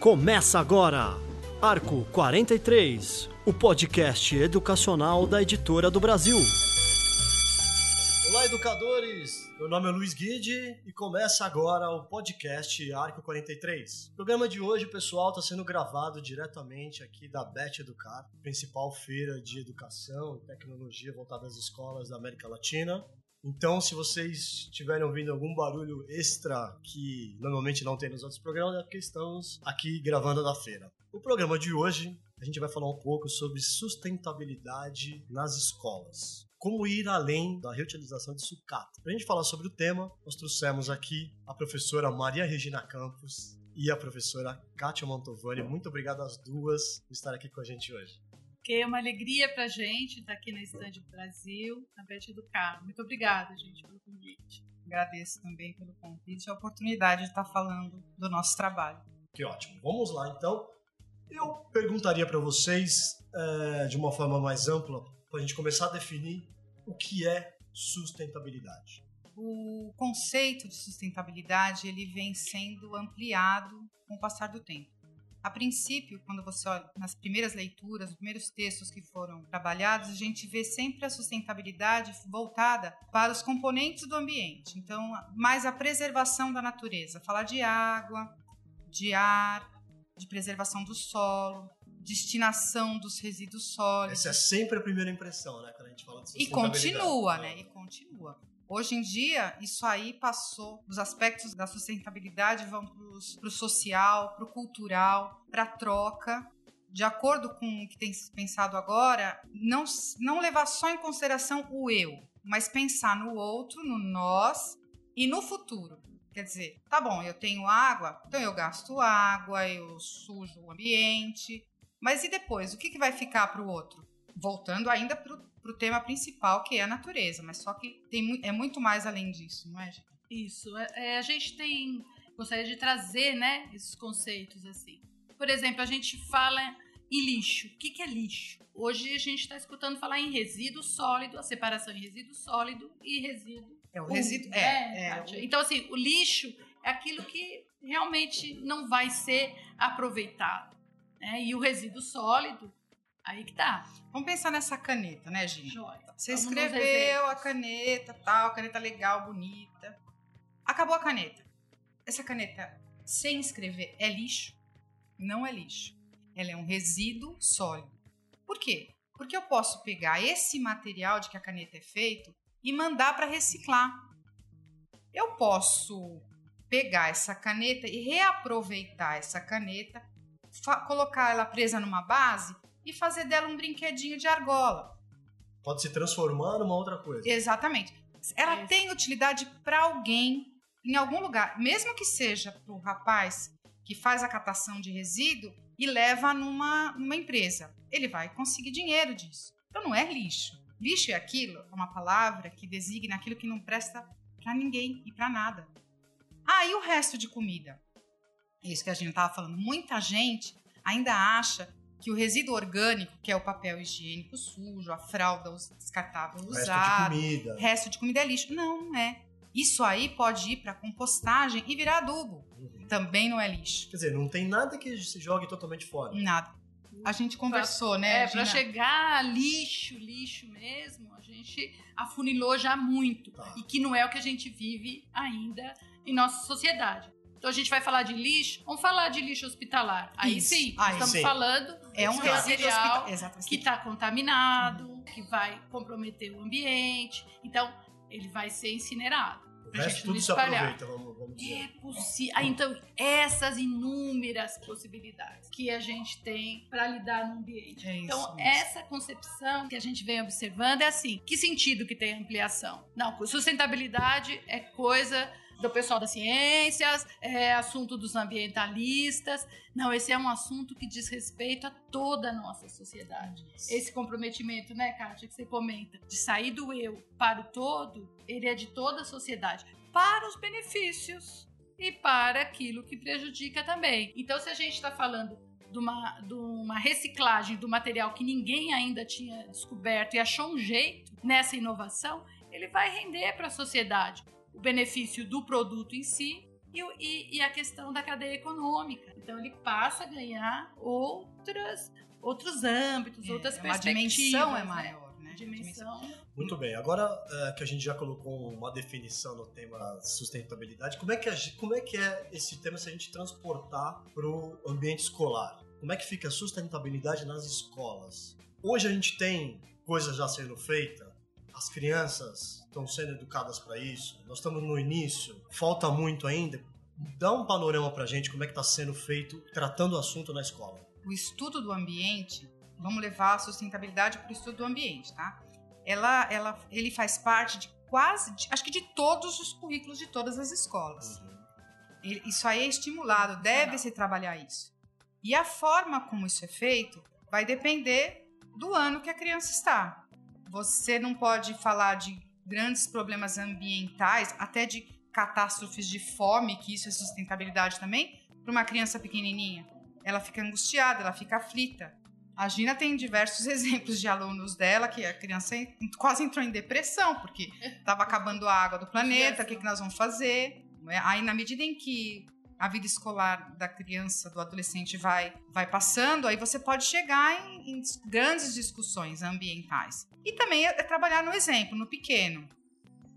Começa agora, Arco 43, o podcast educacional da Editora do Brasil. Educadores! Meu nome é Luiz Guide e começa agora o podcast Arco 43. O programa de hoje, pessoal, está sendo gravado diretamente aqui da Bet Educar, principal feira de educação e tecnologia voltada às escolas da América Latina. Então, se vocês estiverem ouvindo algum barulho extra que normalmente não tem nos outros programas, é porque estamos aqui gravando na feira. O programa de hoje, a gente vai falar um pouco sobre sustentabilidade nas escolas. Como ir além da reutilização de sucata. Para a gente falar sobre o tema, nós trouxemos aqui a professora Maria Regina Campos e a professora Kátia Mantovani. Muito obrigado às duas por estar aqui com a gente hoje que é uma alegria para a gente estar aqui na Estande Brasil, na Bet Educar. Muito obrigada, gente, pelo convite. Agradeço também pelo convite e a oportunidade de estar falando do nosso trabalho. Que ótimo. Vamos lá, então. Eu perguntaria para vocês, é, de uma forma mais ampla, para a gente começar a definir o que é sustentabilidade. O conceito de sustentabilidade ele vem sendo ampliado com o passar do tempo. A princípio, quando você olha nas primeiras leituras, os primeiros textos que foram trabalhados, a gente vê sempre a sustentabilidade voltada para os componentes do ambiente. Então, mais a preservação da natureza, falar de água, de ar, de preservação do solo, destinação dos resíduos sólidos. Essa é sempre a primeira impressão, né, quando a gente fala de sustentabilidade. E continua, né? E continua. Hoje em dia, isso aí passou, os aspectos da sustentabilidade vão para o social, para o cultural, para a troca. De acordo com o que tem se pensado agora, não, não levar só em consideração o eu, mas pensar no outro, no nós e no futuro. Quer dizer, tá bom, eu tenho água, então eu gasto água, eu sujo o ambiente, mas e depois? O que, que vai ficar para o outro? Voltando ainda para o tema principal, que é a natureza, mas só que tem, é muito mais além disso, não é, gente? Isso. É, é, a gente tem. Gostaria de trazer, né, esses conceitos assim. Por exemplo, a gente fala em lixo. O que, que é lixo? Hoje a gente está escutando falar em resíduo sólido, a separação em resíduo sólido e resíduo. É o resíduo. É, é, é, Então, assim, o lixo é aquilo que realmente não vai ser aproveitado. Né? E o resíduo sólido Aí que tá. Vamos pensar nessa caneta, né, gente? Você Vamos escreveu a caneta, tal, caneta legal, bonita. Acabou a caneta. Essa caneta sem escrever é lixo? Não é lixo. Ela é um resíduo sólido. Por quê? Porque eu posso pegar esse material de que a caneta é feito e mandar para reciclar. Eu posso pegar essa caneta e reaproveitar essa caneta, colocar ela presa numa base e fazer dela um brinquedinho de argola. Pode se transformar numa outra coisa. Exatamente. Ela é. tem utilidade para alguém em algum lugar, mesmo que seja para o rapaz que faz a catação de resíduo e leva numa, numa empresa. Ele vai conseguir dinheiro disso. Então não é lixo. Lixo é aquilo, é uma palavra que designa aquilo que não presta para ninguém e para nada. Ah, e o resto de comida? Isso que a gente estava falando. Muita gente ainda acha que o resíduo orgânico, que é o papel higiênico sujo, a fralda descartável usada, resto de comida, resto de comida é lixo. Não, não é. Isso aí pode ir para compostagem e virar adubo. Uhum. Também não é lixo. Quer dizer, não tem nada que se jogue totalmente fora. Nada. A gente conversou, pra, né? É, para chegar a lixo, lixo mesmo, a gente afunilou já muito. Tá. E que não é o que a gente vive ainda em nossa sociedade. Então a gente vai falar de lixo, vamos falar de lixo hospitalar. Aí Isso. sim, Aí, estamos sim. falando é um material que está contaminado, uhum. que vai comprometer o ambiente. Então ele vai ser incinerado. O resto tudo se aproveita, vamos, vamos dizer. É possível. Ah, então, essas inúmeras possibilidades que a gente tem para lidar no ambiente. É então, essa concepção que a gente vem observando é assim: que sentido que tem ampliação? Não, sustentabilidade é coisa do pessoal das ciências, é assunto dos ambientalistas. Não, esse é um assunto que diz respeito a toda a nossa sociedade. Esse comprometimento, né, Kátia, que você comenta, de sair do eu para o todo, ele é de toda a sociedade, para os benefícios e para aquilo que prejudica também. Então, se a gente está falando de uma, de uma reciclagem do material que ninguém ainda tinha descoberto e achou um jeito nessa inovação, ele vai render para a sociedade o benefício do produto em si e, e, e, a questão da cadeia econômica. Então ele passa a ganhar outras, outros âmbitos, é, outras perspectivas. A dimensão é maior dimensão. Muito bem. Agora é, que a gente já colocou uma definição no tema sustentabilidade, como é que, a, como é, que é esse tema se a gente transportar para o ambiente escolar? Como é que fica a sustentabilidade nas escolas? Hoje a gente tem coisas já sendo feitas, as crianças estão sendo educadas para isso, nós estamos no início, falta muito ainda. Dá um panorama para a gente como é que está sendo feito tratando o assunto na escola. O estudo do ambiente vamos levar a sustentabilidade para o estudo do ambiente, tá? Ela, ela, ele faz parte de quase, de, acho que de todos os currículos de todas as escolas. Uhum. Ele, isso aí é estimulado, deve-se trabalhar isso. E a forma como isso é feito vai depender do ano que a criança está. Você não pode falar de grandes problemas ambientais, até de catástrofes de fome, que isso é sustentabilidade também, para uma criança pequenininha. Ela fica angustiada, ela fica aflita. A Gina tem diversos exemplos de alunos dela que a criança quase entrou em depressão, porque estava acabando a água do planeta, o que, que nós vamos fazer? Aí, na medida em que a vida escolar da criança, do adolescente vai, vai passando, aí você pode chegar em, em grandes discussões ambientais. E também é, é trabalhar no exemplo, no pequeno.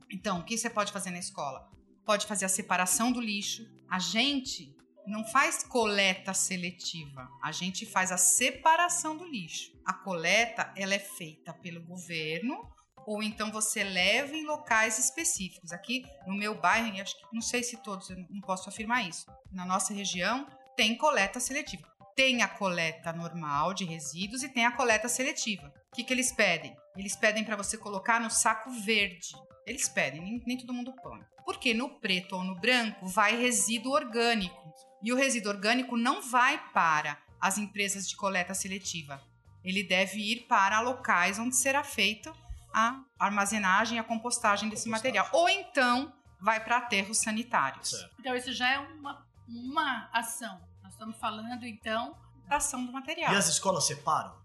Então, o que você pode fazer na escola? Pode fazer a separação do lixo. A gente não faz coleta seletiva, a gente faz a separação do lixo. A coleta ela é feita pelo governo ou então você leva em locais específicos. Aqui no meu bairro, acho que não sei se todos, eu não posso afirmar isso. Na nossa região tem coleta seletiva. Tem a coleta normal de resíduos e tem a coleta seletiva. O que, que eles pedem? Eles pedem para você colocar no saco verde. Eles pedem, nem, nem todo mundo põe. Porque no preto ou no branco vai resíduo orgânico. E o resíduo orgânico não vai para as empresas de coleta seletiva. Ele deve ir para locais onde será feita a armazenagem e a compostagem desse compostagem. material. Ou então vai para aterros sanitários. Certo. Então, isso já é uma, uma ação. Nós estamos falando, então, da ação do material. E as escolas separam?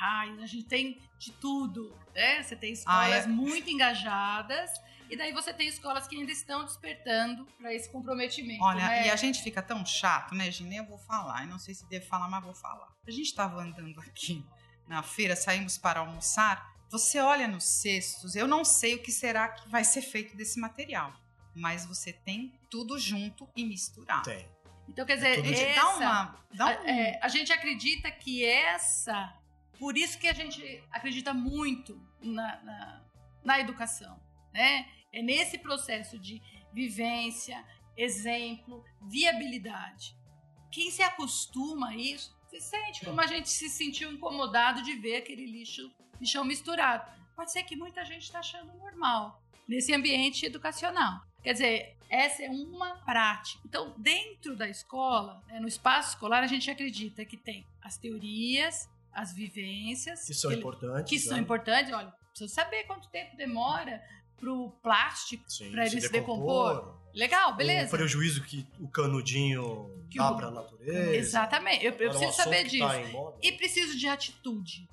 Ai, a gente tem de tudo. Né? Você tem escolas ah, é? muito engajadas e daí você tem escolas que ainda estão despertando para esse comprometimento. Olha, né? e a gente fica tão chato, né, Gine? Eu vou falar. Eu não sei se devo falar, mas vou falar. A gente estava andando aqui na feira, saímos para almoçar. Você olha nos cestos, eu não sei o que será que vai ser feito desse material. Mas você tem tudo junto e misturado. Tem. Então, quer dizer, é essa, dá uma, dá um... a, é, a gente acredita que essa. Por isso que a gente acredita muito na, na, na educação. Né? É nesse processo de vivência, exemplo, viabilidade. Quem se acostuma a isso, se sente como a gente se sentiu incomodado de ver aquele lixo, lixão misturado. Pode ser que muita gente está achando normal nesse ambiente educacional. Quer dizer, essa é uma prática. Então, dentro da escola, né, no espaço escolar, a gente acredita que tem as teorias, as vivências. Que são importantes. Que né? são importantes. Olha, precisa saber quanto tempo demora pro plástico para ele se decompor. decompor. Legal, beleza. O prejuízo que o canudinho que dá para a natureza. Exatamente. Eu, eu preciso saber tá disso. Tá e preciso de atitude.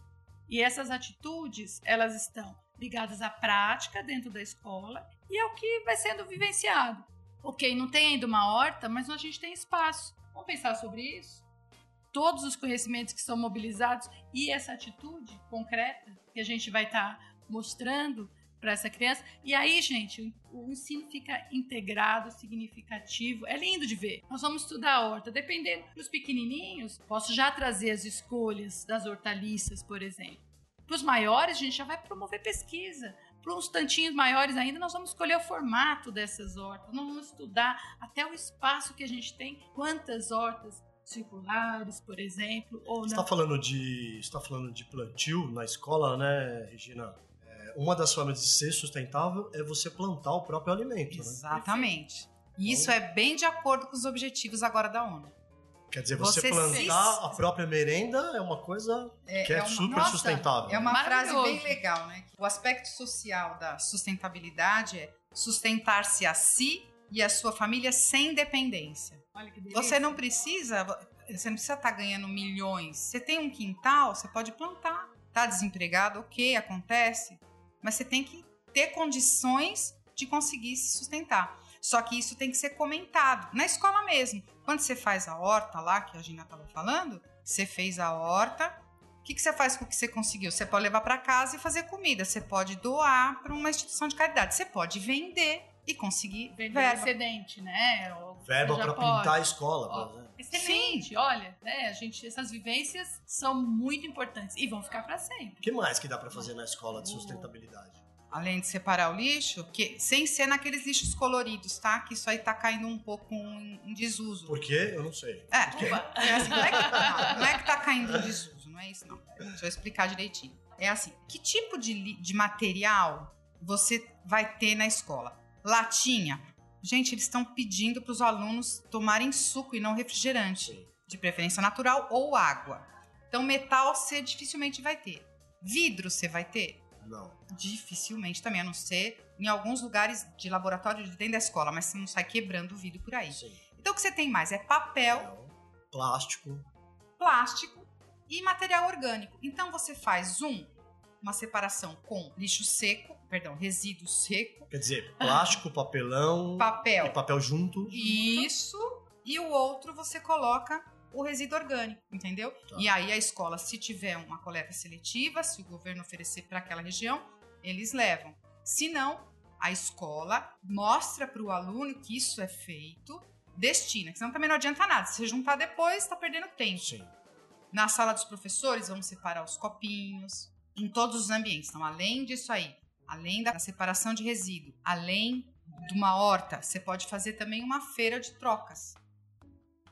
E essas atitudes, elas estão ligadas à prática dentro da escola e ao que vai sendo vivenciado. Ok, não tem ainda uma horta, mas a gente tem espaço. Vamos pensar sobre isso? Todos os conhecimentos que são mobilizados e essa atitude concreta que a gente vai estar tá mostrando para essa criança. E aí, gente, o ensino fica integrado, significativo. É lindo de ver. Nós vamos estudar a horta. Dependendo dos pequenininhos, posso já trazer as escolhas das hortaliças, por exemplo. Para os maiores, a gente já vai promover pesquisa. Para uns tantinhos maiores ainda, nós vamos escolher o formato dessas hortas. Nós vamos estudar até o espaço que a gente tem, quantas hortas circulares, por exemplo, ou Você está falando de está falando de plantio na escola, né, Regina? Uma das formas de ser sustentável é você plantar o próprio alimento. Né? Exatamente. Né? E isso é bem de acordo com os objetivos agora da ONU. Quer dizer, você, você plantar se... a própria merenda é uma coisa é, que é, é uma, super nossa, sustentável. É uma frase bem legal, né? O aspecto social da sustentabilidade é sustentar-se a si e a sua família sem dependência. Olha que delícia. Você não precisa. você não precisa estar tá ganhando milhões. Você tem um quintal, você pode plantar. Tá desempregado, ok, acontece. Mas você tem que ter condições de conseguir se sustentar. Só que isso tem que ser comentado na escola mesmo. Quando você faz a horta lá, que a Gina estava falando, você fez a horta, o que, que você faz com o que você conseguiu? Você pode levar para casa e fazer comida. Você pode doar para uma instituição de caridade. Você pode vender e conseguir Vender verba. excedente, né? Ou Verba para pintar a escola, Ó, por exemplo. Excelente, olha, né? A gente, essas vivências são muito importantes e vão ficar para sempre. O que mais que dá para fazer na escola de sustentabilidade? Além de separar o lixo, que sem ser naqueles lixos coloridos, tá? Que isso aí tá caindo um pouco em, em desuso. Por quê? Eu não sei. É? Opa. É assim, não, é que, não, não é que tá caindo em desuso, não é isso, não. Deixa eu explicar direitinho. É assim, que tipo de, de material você vai ter na escola? Latinha. Gente, eles estão pedindo para os alunos tomarem suco e não refrigerante, de preferência natural ou água. Então, metal você dificilmente vai ter. Vidro você vai ter? Não. Dificilmente também, a não ser em alguns lugares de laboratório de dentro da escola, mas você não sai quebrando o vidro por aí. Sim. Então, o que você tem mais é papel, Não. Plástico. plástico e material orgânico. Então você faz um, uma separação com lixo seco, perdão, resíduo seco, Quer dizer, plástico, papelão papel. e papel junto. Isso. E o outro você coloca o resíduo orgânico, entendeu? Tá. E aí a escola, se tiver uma coleta seletiva, se o governo oferecer para aquela região, eles levam. Se não, a escola mostra para o aluno que isso é feito, destina, que senão também não adianta nada. Se você juntar depois, está perdendo tempo. Sim. Na sala dos professores, vamos separar os copinhos, em todos os ambientes. Então, além disso aí, além da separação de resíduo, além de uma horta, você pode fazer também uma feira de trocas.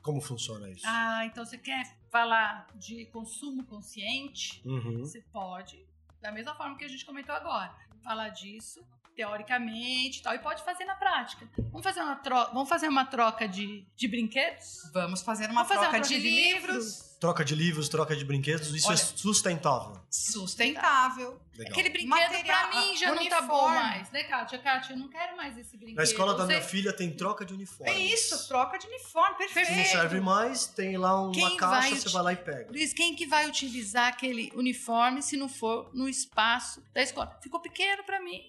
Como funciona isso? Ah, então você quer falar de consumo consciente? Uhum. Você pode, da mesma forma que a gente comentou agora, falar disso teoricamente e tal, e pode fazer na prática. Vamos fazer uma, tro vamos fazer uma troca de, de brinquedos? Vamos fazer uma Vamos fazer troca uma de, troca de livros. Troca de livros, troca de brinquedos, isso Olha- é sustentável. Sustentável. Legal. Aquele brinquedo Material- pra mim já não tá bom uniforme. mais, né, Kátia? Kátia, eu não quero mais esse brinquedo. Na escola da Você- minha filha tem troca de uniforme. É isso, troca de uniforme, perfeito. Se não serve mais, tem lá uma Quem caixa, vai você vai lá e pega. Luiz, quem que vai utilizar aquele uniforme se não for no espaço da escola? Ficou pequeno pra mim.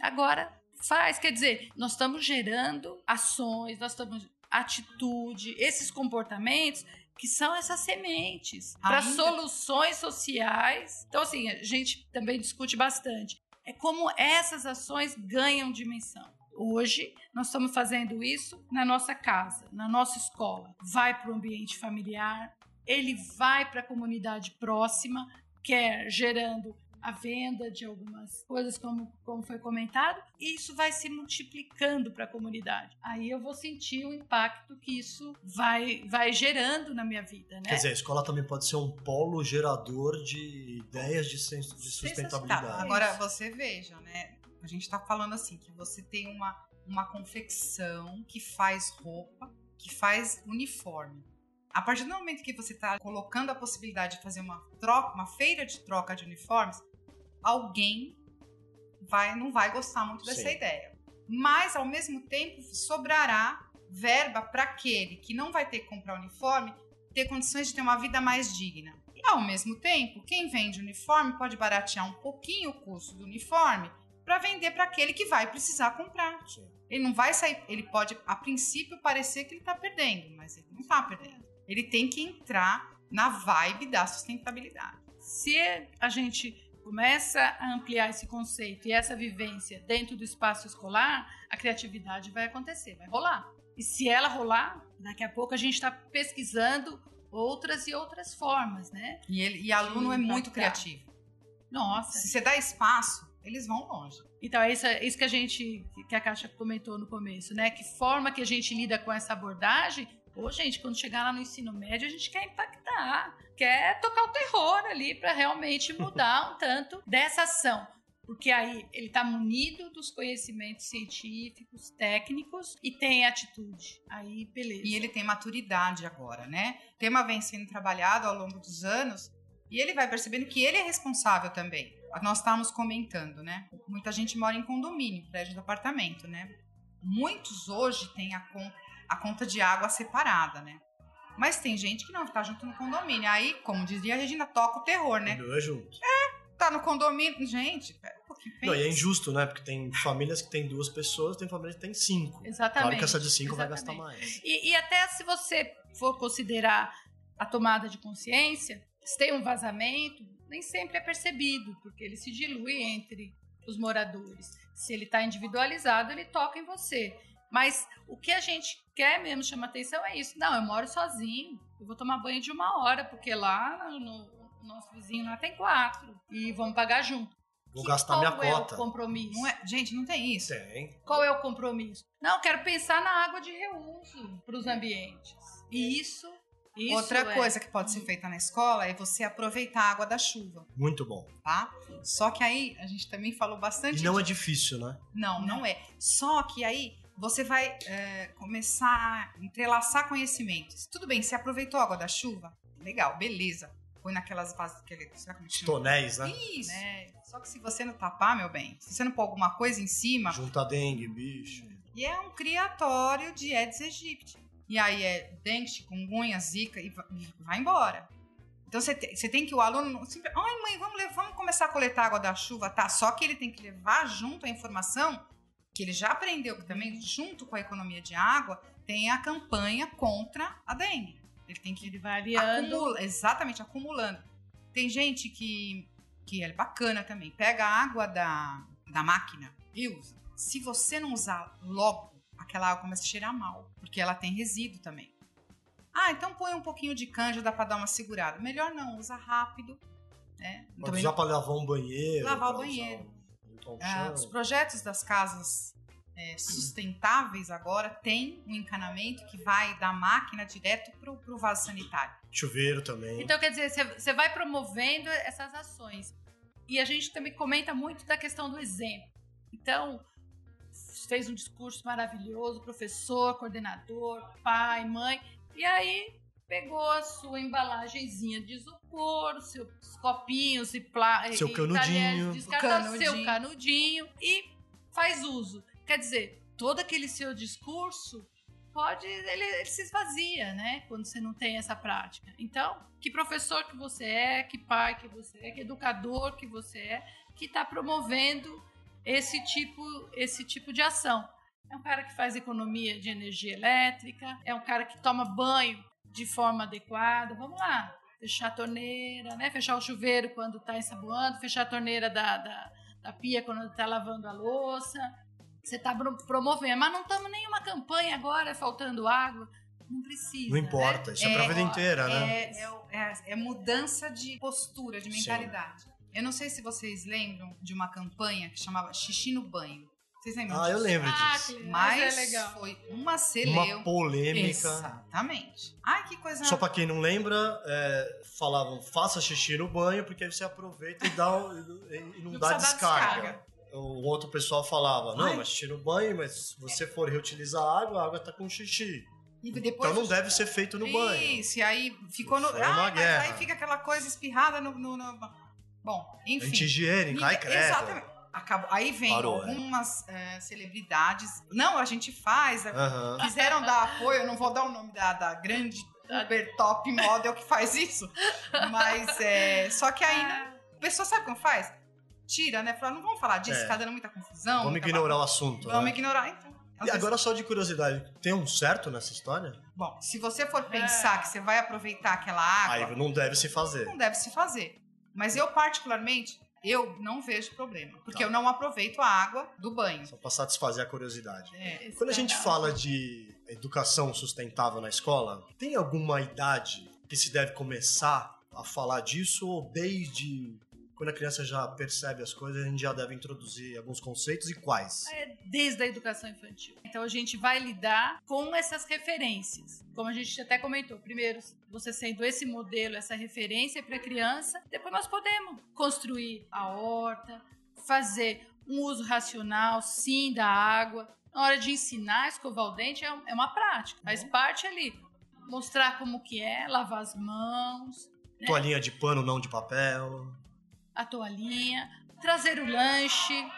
Agora faz, quer dizer, nós estamos gerando ações, nós estamos atitude, esses comportamentos que são essas sementes para soluções sociais. Então assim, a gente também discute bastante. É como essas ações ganham dimensão. Hoje, nós estamos fazendo isso na nossa casa, na nossa escola. Vai para o ambiente familiar, ele vai para a comunidade próxima, quer gerando a venda de algumas coisas, como, como foi comentado, e isso vai se multiplicando para a comunidade. Aí eu vou sentir o impacto que isso vai, vai gerando na minha vida, né? Quer dizer, a escola também pode ser um polo gerador de ideias de, de sustentabilidade. Tá, agora você veja, né? A gente tá falando assim que você tem uma, uma confecção que faz roupa, que faz uniforme. A partir do momento que você está colocando a possibilidade de fazer uma troca, uma feira de troca de uniformes, alguém vai não vai gostar muito dessa Sim. ideia. Mas ao mesmo tempo sobrará verba para aquele que não vai ter que comprar uniforme ter condições de ter uma vida mais digna. E ao mesmo tempo, quem vende uniforme pode baratear um pouquinho o custo do uniforme para vender para aquele que vai precisar comprar. Sim. Ele não vai sair, ele pode a princípio parecer que ele está perdendo, mas ele não está perdendo. Ele tem que entrar na vibe da sustentabilidade. se a gente começa a ampliar esse conceito e essa vivência dentro do espaço escolar, a criatividade vai acontecer, vai rolar. E se ela rolar, daqui a pouco a gente está pesquisando outras e outras formas, né? E ele e aluno é muito criativo. Nossa. Se você dá espaço, eles vão longe. Então, é isso, é isso que a gente, que a Caixa comentou no começo, né? Que forma que a gente lida com essa abordagem. Pô, gente, quando chegar lá no ensino médio, a gente quer impactar, quer tocar o terror ali para realmente mudar um tanto dessa ação. Porque aí ele está munido dos conhecimentos científicos, técnicos e tem atitude. Aí, beleza. E ele tem maturidade agora, né? O tema vem sendo trabalhado ao longo dos anos e ele vai percebendo que ele é responsável também. Nós estávamos comentando, né? Muita gente mora em condomínio, prédio de apartamento, né? Muitos hoje têm a conta, a conta de água separada, né? Mas tem gente que não tá junto no condomínio. Aí, como dizia a Regina, toca o terror, né? Não é junto. Tá no condomínio. Gente, pera um pouquinho. Não, e é injusto, né? Porque tem famílias que tem duas pessoas, tem famílias que tem cinco. Exatamente. Claro que essa de cinco vai gastar Exatamente. mais. E, e até se você for considerar a tomada de consciência, se tem um vazamento, nem sempre é percebido, porque ele se dilui entre os moradores. Se ele está individualizado, ele toca em você. Mas o que a gente quer mesmo chamar atenção é isso. Não, eu moro sozinho, eu vou tomar banho de uma hora, porque lá no, no nosso vizinho lá tem quatro. E vamos pagar junto. Vou Que- gastar qual minha é cota. o compromisso? Não é, gente, não tem isso. Tem. Qual é o compromisso? Não, quero pensar na água de reuso para os ambientes. E isso, isso Outra é- coisa que pode ser feita na escola é você aproveitar a água da chuva, Muito bom. tá? Só que aí a gente também falou bastante E não de- é difícil, né? Não, não é. Só que aí você vai é, começar a entrelaçar conhecimentos. Tudo bem, você aproveitou a água da chuva? Legal, beleza. Põe naquelas vasos que ele. Como chama? tonéis, né? Isso. Só que se você não tapar, meu bem, se você não pôr alguma coisa em cima, Junta dengue, bicho. e é um criatório de Aedes aegypti. E aí é dengue, chikungunya, zika e va- vai embora. Então você tem, você tem que o aluno ai mãe, vamos, le- vamos começar a coletar água da chuva, tá? Só que ele tem que levar junto a informação que ele já aprendeu que também junto com a economia de água tem a campanha contra a dengue. Ele tem que Ele vai aliando. acumula, exatamente, acumulando. Tem gente que, que é bacana também, pega a água da, da máquina e usa. Se você não usar logo, aquela água começa a cheirar mal, porque ela tem resíduo também. Ah, então põe um pouquinho de canja, dá pra dar uma segurada. Melhor não, usa rápido. Né? Pode Também usar pra lavar um banheiro. Lavar o banheiro. O ah, os projetos das casas é, sustentáveis agora têm um encanamento que vai da máquina direto pro, pro vaso sanitário. Chuveiro também. Então, quer dizer, você vai promovendo essas ações. E a gente também comenta muito da questão do exemplo. Então, fez um discurso maravilhoso, professor, coordenador, pai, mãe, e aí pegou a sua embalagenzinha de isopor, seus copinhos e, plá, Seu e canudinho. descartar, seu Canudinho. canudinho e faz uso. Quer dizer, todo aquele seu discurso pode ele, ele se esvazia, né? Quando você não tem essa prática. Então, que professor que você é, que pai que você é, que educador que você é, que está promovendo esse tipo, esse tipo de ação. É um cara que faz economia de energia elétrica, é um cara que toma banho de forma adequada. Vamos lá, fechar a torneira, né? Fechar o chuveiro quando está ensaboando, fechar a torneira da, da, da pia quando está lavando a louça. Você está promovendo, mas não estamos nenhuma campanha agora faltando água. Não precisa. Não importa, isso é, pra É, vida inteira, né? É, é o- é- é mudança de postura, de mentalidade. Eu não sei se vocês lembram de uma campanha que chamava Xixi no Banho. Vocês lembram Ah, eu disso? lembro Ah, disso. Mas é legal. foi uma Uma celeuma. polêmica. Exatamente. Ai, que coisa. Só pra quem não lembra, é, falavam faça xixi no banho, porque aí você aproveita e, dá e- e não, Não dá descarga. descarga. O outro pessoal falava, não, Ai. mas xixi no banho, mas se você for reutilizar a água, a água tá com xixi. E depois Então não deve ser feito no banho. Isso, e aí ficou no. Uma Ai, mas aí fica aquela coisa espirrada no. no- no- Bom, enfim. Anti-higiênico, ai credo. Exatamente. Acabou. Aí vem Parou, é. algumas eh, celebridades. Não, a gente faz. Aham. Quiseram dar apoio, eu não vou dar o nome da, da grande Uber Top Model que faz isso. Mas é. Só que aí, né, a pessoa sabe como faz? Tira, né? Fala, não vamos falar disso, É. tá dando muita confusão. Vamos muita ignorar o bagunça. assunto. Vamos né? ignorar, então. Às E vezes- agora, só de curiosidade, tem um certo nessa história? Bom, se você for pensar que você vai aproveitar aquela água, Aí não deve se fazer. não deve se fazer. Mas eu, particularmente, eu não vejo problema. Porque Tá. eu não aproveito a água do banho. Só pra satisfazer a curiosidade. É. Quando a gente fala de educação sustentável na escola, tem alguma idade que se deve começar a falar disso ou desde quando a criança já percebe as coisas, a gente já deve introduzir alguns conceitos e quais? É desde a educação infantil. Então a gente vai lidar com essas referências. Como a gente até comentou, primeiro você sendo esse modelo, essa referência para a criança, depois nós podemos construir a horta, fazer um uso racional, sim, da água. Na hora de ensinar a escovar o dente é é uma prática, faz parte ali. Mostrar como que é, lavar as mãos, Toalhinha de pano, não de papel. A toalhinha, trazer o lanche.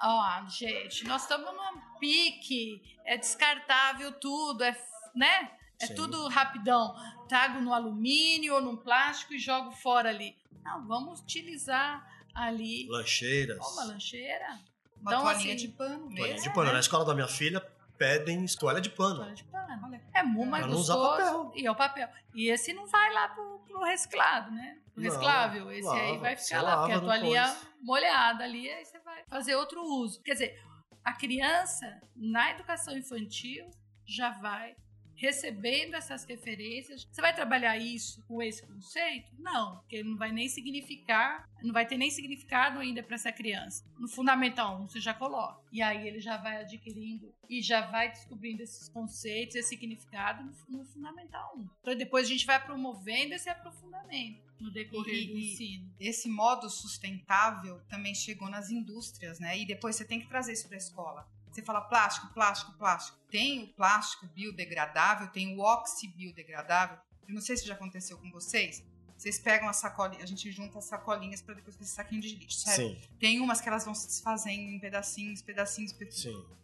Ó, gente, nós estamos num pique, é descartável tudo, é, né? É Sim. tudo rapidão. Trago no alumínio ou no plástico e jogo fora ali. Não, vamos utilizar ali Lancheiras. uma lancheira, Uma Então, toalhinha assim, de pano mesmo. de pano. né? Na escola da minha filha pedem toalha de pano. toalha de pano. É muito mais Pra gostoso. papel. E é o papel. E esse não vai lá pro, pro reciclado, né? Pro Não, reciclável. Esse aí lava, vai você ficar lá, porque a toalhinha coisa. molhada ali, aí você vai fazer outro uso. Quer dizer, a criança, na educação infantil, já vai recebendo essas referências. Você vai trabalhar isso com esse conceito? Não, porque não vai nem significar, não vai ter nem significado ainda para essa criança. No fundamental 1 você já coloca. E aí ele já vai adquirindo e já vai descobrindo esses conceitos, esse significado no, no fundamental 1. Então depois a gente vai promovendo esse aprofundamento no decorrer E- do ensino. Esse modo sustentável também chegou nas indústrias, né? E depois você tem que trazer isso para a escola. Você fala plástico, plástico, plástico. Tem o plástico biodegradável, tem o oxibiodegradável. Eu não sei se já aconteceu com vocês. Vocês pegam a sacolinha, a gente junta as sacolinhas para depois fazer saquinho de lixo, certo? Sim, Tem umas que elas vão se desfazendo em pedacinhos, pedacinhos, pedacinhos. sim.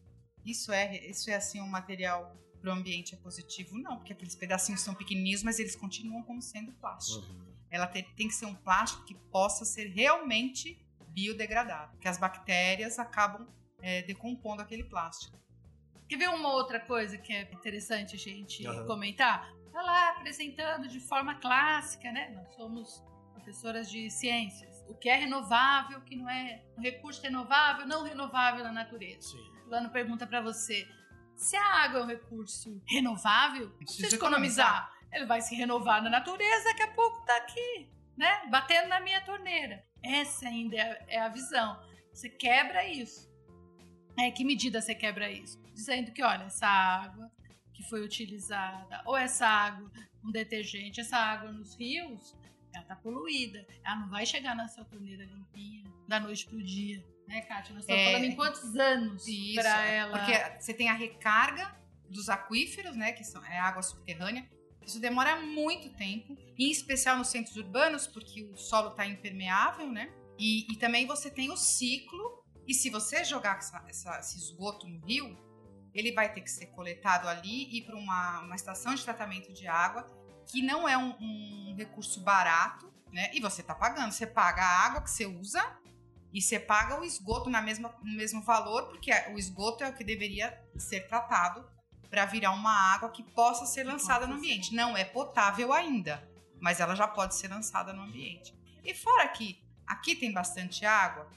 Isso é, isso é assim um material para o ambiente é positivo? Não, porque aqueles pedacinhos são pequenininhos, mas eles continuam como sendo plástico. Uhum. Ela te- tem que ser um plástico que possa ser realmente biodegradável, porque as bactérias acabam é, decompondo aquele plástico. Quer ver uma outra coisa que é interessante a gente Aham. comentar? Tá lá apresentando de forma clássica, né? Nós somos professoras de ciências. O que é renovável, o que não é um recurso renovável, não renovável na natureza. Sim. O Fulano pergunta para você: se a água é um recurso renovável, Precisa precisa economizar. Ele vai se renovar na natureza, daqui a pouco tá aqui, né? Batendo na minha torneira. Essa ainda é é a visão. Você quebra isso. É, que medida você quebra isso? Dizendo que, olha, essa água que foi utilizada, ou essa água com detergente, essa água nos rios, ela tá poluída. Ela não vai chegar na sua torneira limpinha da noite pro dia. Né, Kátia? Nós estamos É. falando em quantos anos para ela. porque você tem a recarga dos aquíferos, né, que são, é água subterrânea. Isso demora muito tempo, em especial nos centros urbanos, porque o solo está impermeável, né? E, e também você tem o ciclo. E se você jogar essa- essa- esse esgoto no rio, ele vai ter que ser coletado ali e para uma, uma estação de tratamento de água, que não é um, um recurso barato, né? E você está pagando. Você paga a água que você usa e você paga o esgoto na mesma, no mesmo valor, porque o esgoto é o que deveria ser tratado para virar uma água que possa ser lançada no ambiente. Não é potável ainda, mas ela já pode ser lançada no ambiente. E fora que aqui tem bastante água,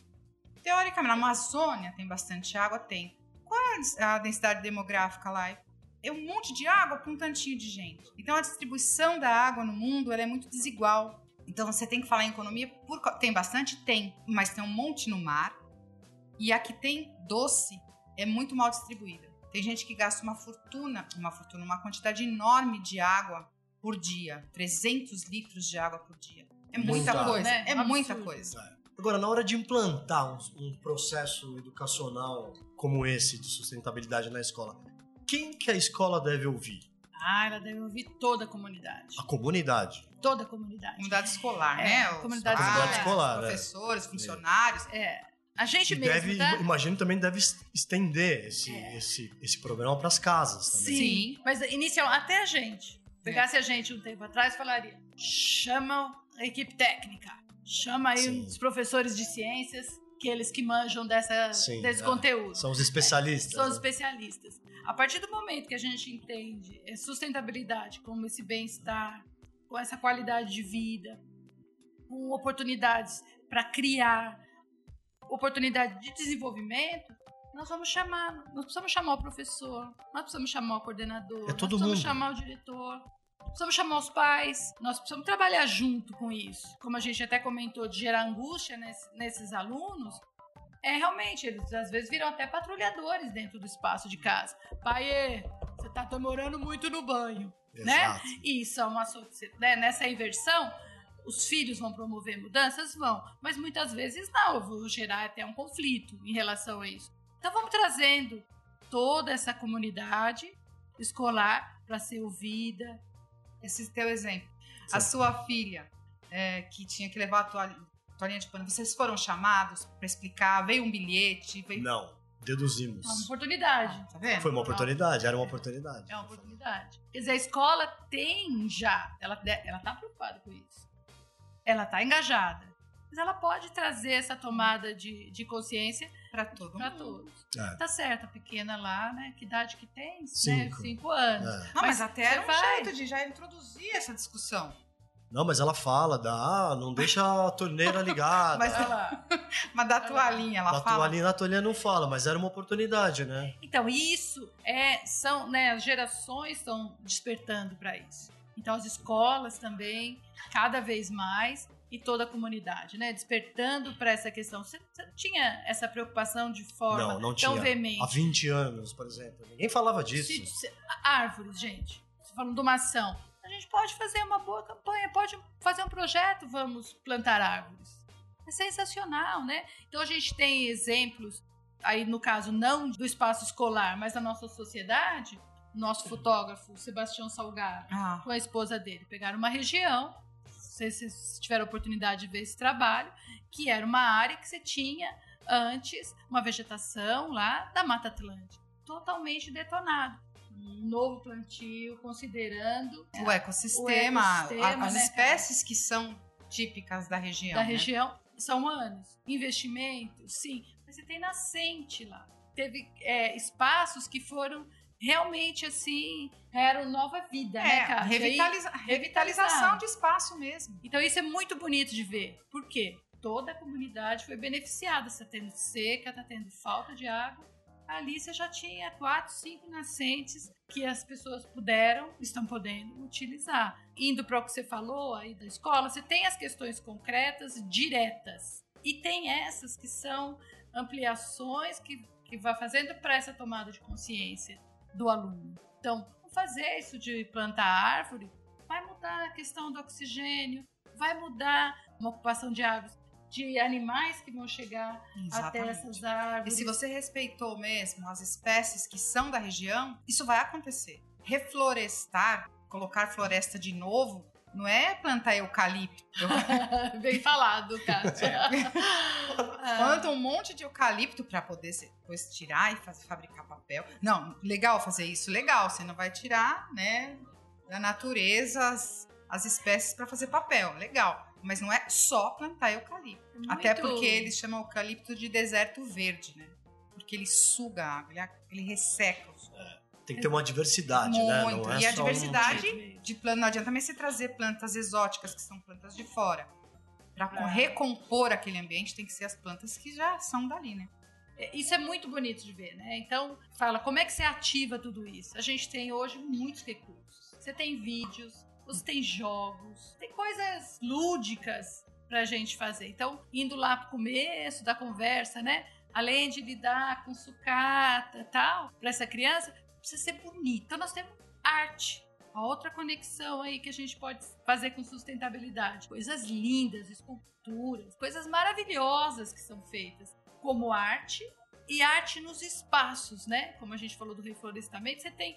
teoricamente, na Amazônia tem bastante água, tem. Qual é a densidade demográfica lá? É um monte de água para um tantinho de gente. Então a distribuição da água no mundo ela é muito desigual. Então você tem que falar em economia. Por... Tem bastante? Tem. Mas tem um monte no mar. E a que tem doce é muito mal distribuída. Tem gente que gasta uma fortuna, uma fortuna, uma quantidade enorme de água por dia. 300 litros de água por dia. É muita Muita. coisa. Né? É Um muita absurdo. coisa. Agora, na hora de implantar um, um processo educacional como esse de sustentabilidade na escola, quem que a escola deve ouvir? Ah, ela deve ouvir toda a comunidade. A comunidade. Toda a comunidade. Comunidade escolar, É, né? Os comunidade pais, escolar. escolar, é. professores, funcionários. É. A gente E mesmo, deve, tá? imagino também deve es- estender esse, É. esse, esse programa para as casas também. Sim. Sim. Mas inicial, até a gente. Pegasse a gente um tempo atrás, falaria: chama a equipe técnica, chama aí Sim. os professores de ciências, aqueles que manjam dessa, Sim, desse é. conteúdo. São os especialistas. São os né? especialistas. A partir do momento que a gente entende é, sustentabilidade como esse bem-estar, com essa qualidade de vida, com oportunidades para criar, oportunidade de desenvolvimento, nós vamos chamar, nós precisamos chamar o professor, nós precisamos chamar o coordenador, É nós precisamos mundo. chamar o diretor, precisamos chamar os pais, nós precisamos trabalhar junto com isso. Como a gente até comentou de gerar angústia nesse- nesses alunos, é realmente, eles às vezes viram até patrulhadores dentro do espaço de casa. Pai, você tá demorando muito no banho. né? Exato. E são asso- né, nessa inversão, os filhos vão promover mudanças? Vão. Mas muitas vezes não, eu vou gerar até um conflito em relação a isso. Então vamos trazendo toda essa comunidade escolar para ser ouvida. Esse teu exemplo. Sim. A sua filha, é, que tinha que levar a toalha- toalhinha de pano, vocês foram chamados para explicar? Veio um bilhete? Veio... Não. Deduzimos. Uma oportunidade. Tá vendo? Foi uma oportunidade, era uma oportunidade. É uma oportunidade. Quer dizer, a escola tem já, ela, ela tá preocupada com isso. Ela tá engajada. Mas ela pode trazer essa tomada de, de consciência Pra todo para mundo. todos. É. Tá certo, a pequena lá, né? Que idade que tem? Né? Cinco. Cinco anos. É. Não, mas, Mas até era um vai. jeito de já introduzir essa discussão. Não, mas ela fala, dá, não deixa a torneira ligada. Mas Olha lá. Mas da toalhinha, ela Na fala. toalhinha, na toalhinha não fala, mas era uma oportunidade, né? Então, isso é, são, né, as gerações estão despertando para isso. Então, as escolas também, cada vez mais, e toda a comunidade, né, despertando para essa questão. Você, você não tinha essa preocupação de forma Não, não tão tinha. veemente? Há 20 anos, por exemplo. Ninguém falava disso. Se- se- árvores, gente. Você falando de uma ação. A gente pode fazer uma boa campanha, pode fazer um projeto, vamos plantar árvores. É sensacional, né? Então a gente tem exemplos, aí no caso não do espaço escolar, mas da nossa sociedade. Nosso fotógrafo, Sebastião Salgado, Ah, com a esposa dele, pegaram uma região, se vocês tiveram a oportunidade de ver esse trabalho, que era uma área que você tinha antes uma vegetação lá da Mata Atlântica, totalmente detonada. Um novo plantio, considerando o ecossistema, o ecossistema, a- as né, espécies que são típicas da região. da né? região, são anos. Investimento, sim, mas você tem nascente lá. Teve é, espaços que foram realmente assim, eram nova vida, né, É, Kátia? revitaliza- Aí- revitalização de espaço mesmo. Então isso é muito bonito de ver. Por quê? Toda a comunidade foi beneficiada. Você está tendo seca, está tendo falta de água. Ali você já tinha quatro, cinco nascentes que as pessoas puderam, estão podendo utilizar. Indo para o que você falou aí da escola, você tem as questões concretas, diretas. E tem essas que são ampliações que, que vai fazendo para essa tomada de consciência do aluno. Então, fazer isso de plantar árvore vai mudar a questão do oxigênio, vai mudar uma ocupação de árvores, de animais que vão chegar até essas E árvores. se você respeitou mesmo as espécies que são da região, isso vai acontecer. Reflorestar, colocar floresta de novo, não é plantar eucalipto. Eu Bem falado, Kátia. Ah, planto um monte de eucalipto para poder depois tirar e faz- fabricar papel. Não, legal fazer isso, legal. Você não vai tirar, né, da natureza as, as espécies para fazer papel, legal. Mas não é só plantar eucalipto. Até muito- porque eles chamam eucalipto de deserto verde, né? Porque ele suga a água, ele, resseca. Tem que ter uma diversidade, né? Muito. Não é E a só um diversidade- tipo. De plano, não adianta também você trazer plantas exóticas, que são plantas de fora. Para Pra- recompor aquele ambiente, tem que ser as plantas que já são dali, né? Isso é muito bonito de ver, né? Então, fala, como é que você ativa tudo isso? A gente tem hoje muitos recursos. Você tem vídeos, você tem jogos, tem coisas lúdicas pra gente fazer. Então, indo lá pro começo da conversa, né? Além de lidar com sucata e tal, pra essa criança, precisa ser bonito. Então, nós temos arte. A outra conexão aí que a gente pode fazer com sustentabilidade. Coisas lindas, esculturas, coisas maravilhosas que são feitas como arte e arte nos espaços, né? Como a gente falou do reflorestamento, você tem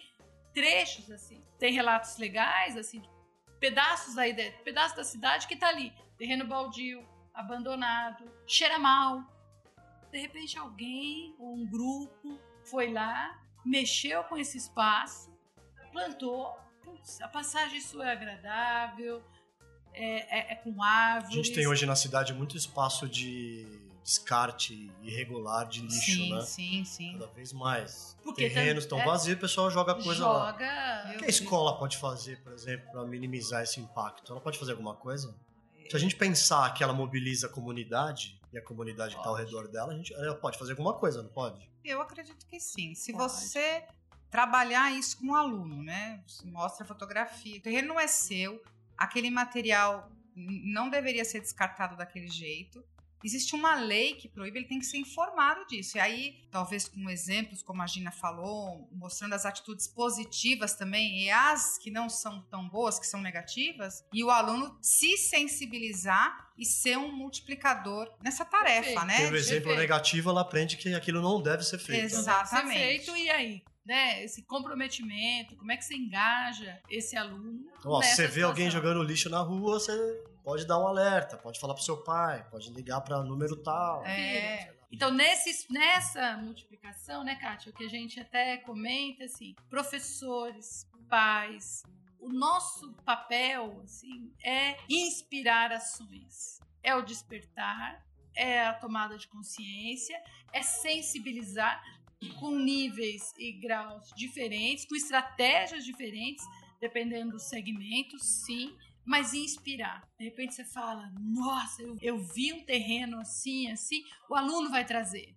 trechos assim, tem relatos legais assim, pedaços da ideia, pedaços da cidade que tá ali, terreno baldio, abandonado, cheira mal. De repente alguém ou um grupo foi lá, mexeu com esse espaço, plantou. Putz, a passagem sua é agradável, é, é- é com A árvores. gente tem hoje na cidade muito espaço de descarte irregular de lixo, sim, né? sim, sim. Cada vez mais. Porque Terrenos estão é- vazios, o pessoal joga coisa lá. joga. O que a escola pode fazer, por exemplo, para minimizar esse impacto? Ela pode fazer alguma coisa? Se a gente pensar que ela mobiliza a comunidade e a comunidade que está ao Pode. redor dela, a gente, ela pode fazer alguma coisa, não pode? Eu acredito que sim. Se Pode. você trabalhar isso com o aluno, né? Você mostra a fotografia. O terreno não é seu, aquele material não deveria ser descartado daquele jeito. Existe uma lei que proíbe, ele tem que ser informado disso. E aí, talvez com exemplos, como a Gina falou, mostrando as atitudes positivas também e as que não são tão boas, que são negativas, e o aluno se sensibilizar e ser um multiplicador nessa tarefa, Perfeito. né? Tem o De- exemplo perfeito. negativo, ela aprende que aquilo não deve ser feito. Né? Exatamente. Ser feito, e aí? Né? Esse comprometimento, como é que você engaja esse aluno? Ó, você vê alguém jogando lixo na rua, você pode dar um alerta, pode falar pro seu pai, pode ligar para número tal. É. Então, nesse, nessa multiplicação, né, Kátia, o que a gente até comenta, assim, professores, pais, o nosso papel, assim, é inspirar ações, é o despertar, é a tomada de consciência, é sensibilizar com níveis e graus diferentes, com estratégias diferentes, dependendo do segmento, sim, mas inspirar. De repente você fala, nossa, eu, eu vi um terreno assim, assim, o aluno vai trazer.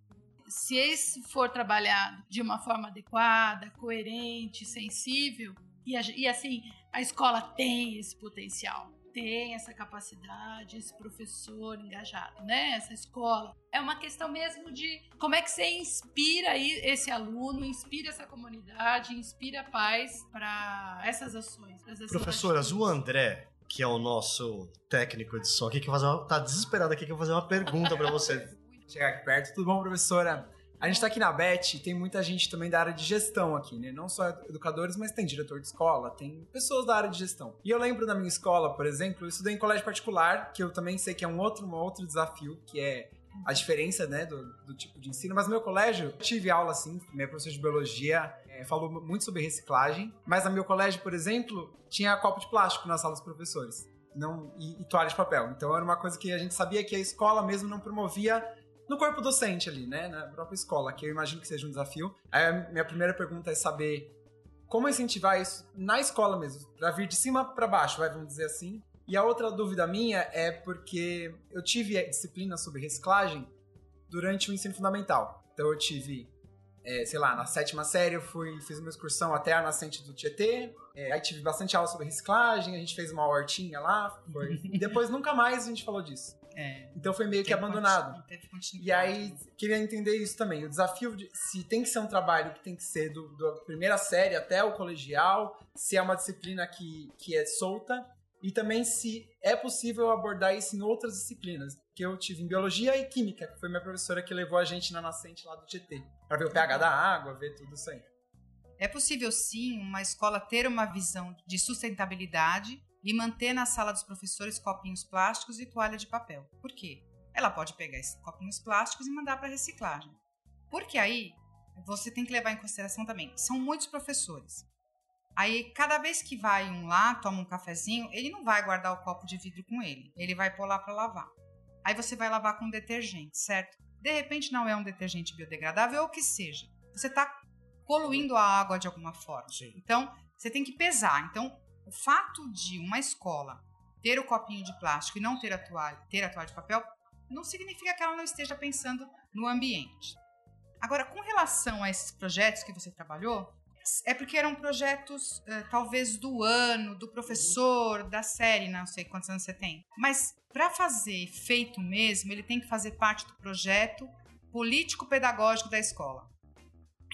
Se esse for trabalhado de uma forma adequada, coerente, sensível, e, e assim, a escola tem esse potencial tem essa capacidade, esse professor engajado, né? Essa escola. É uma questão mesmo de como é que você inspira esse aluno, inspira essa comunidade, inspira pais para essas ações. Essas Professoras, o André, que é o nosso técnico de som aqui, que fazer uma, tá desesperado aqui que eu vou fazer uma pergunta para você. Chegar aqui perto. Tudo bom, professora? A gente está aqui na BET, tem muita gente também da área de gestão aqui, né? Não só educadores, mas tem diretor de escola, tem pessoas da área de gestão. E eu lembro da minha escola, por exemplo, eu estudei em colégio particular, que eu também sei que é um outro, um outro desafio, que é a diferença, né, do, do tipo de ensino. Mas no meu colégio, tive aula, assim, minha professora de biologia é, falou muito sobre reciclagem, mas no meu colégio, por exemplo, tinha copo de plástico na sala dos professores. Não, e, e toalha de papel. Então era uma coisa que a gente sabia que a escola mesmo não promovia no corpo docente ali, né? Na própria escola, que eu imagino que seja um desafio. Aí a minha primeira pergunta é saber como incentivar isso na escola mesmo, para vir de cima para baixo, vai, vamos dizer assim. E a outra dúvida minha é porque eu tive disciplina sobre reciclagem durante o ensino fundamental. Então eu tive, é, sei lá, na sétima série eu fui, fiz uma excursão até a nascente do Tietê, é, aí tive bastante aula sobre reciclagem, a gente fez uma hortinha lá, foi. e depois nunca mais a gente falou disso. É. Então foi meio que abandonado. e aí, queria entender isso também. O desafio de se tem que ser um trabalho que tem que ser do, da primeira série até o colegial, se é uma disciplina que, que é solta, e também se é possível abordar isso em outras disciplinas. Que eu tive em biologia e química, que foi minha professora que levou a gente na nascente lá do GT, para ver o pH da água, ver tudo isso aí. É possível sim uma escola ter uma visão de sustentabilidade e manter na sala dos professores copinhos plásticos e toalha de papel. Por quê? Ela pode pegar esses copinhos plásticos e mandar para reciclagem. Porque aí você tem que levar em consideração também, são muitos professores. Aí, cada vez que vai um lá, toma um cafezinho, ele não vai guardar o copo de vidro com ele. Ele vai pôr lá para lavar. Aí você vai lavar com detergente, certo? De repente não é um detergente biodegradável ou o que seja. Você está poluindo a água de alguma forma. Sim. Então, você tem que pesar. Então, o fato de uma escola ter o copinho de plástico e não ter a toalha, ter a toalha de papel, não significa que ela não esteja pensando no ambiente. Agora, com relação a esses projetos que você trabalhou, é porque eram projetos, uh, talvez, do ano, do professor, da série, não sei quantos anos você tem. Mas, para fazer feito mesmo, ele tem que fazer parte do projeto político-pedagógico da escola.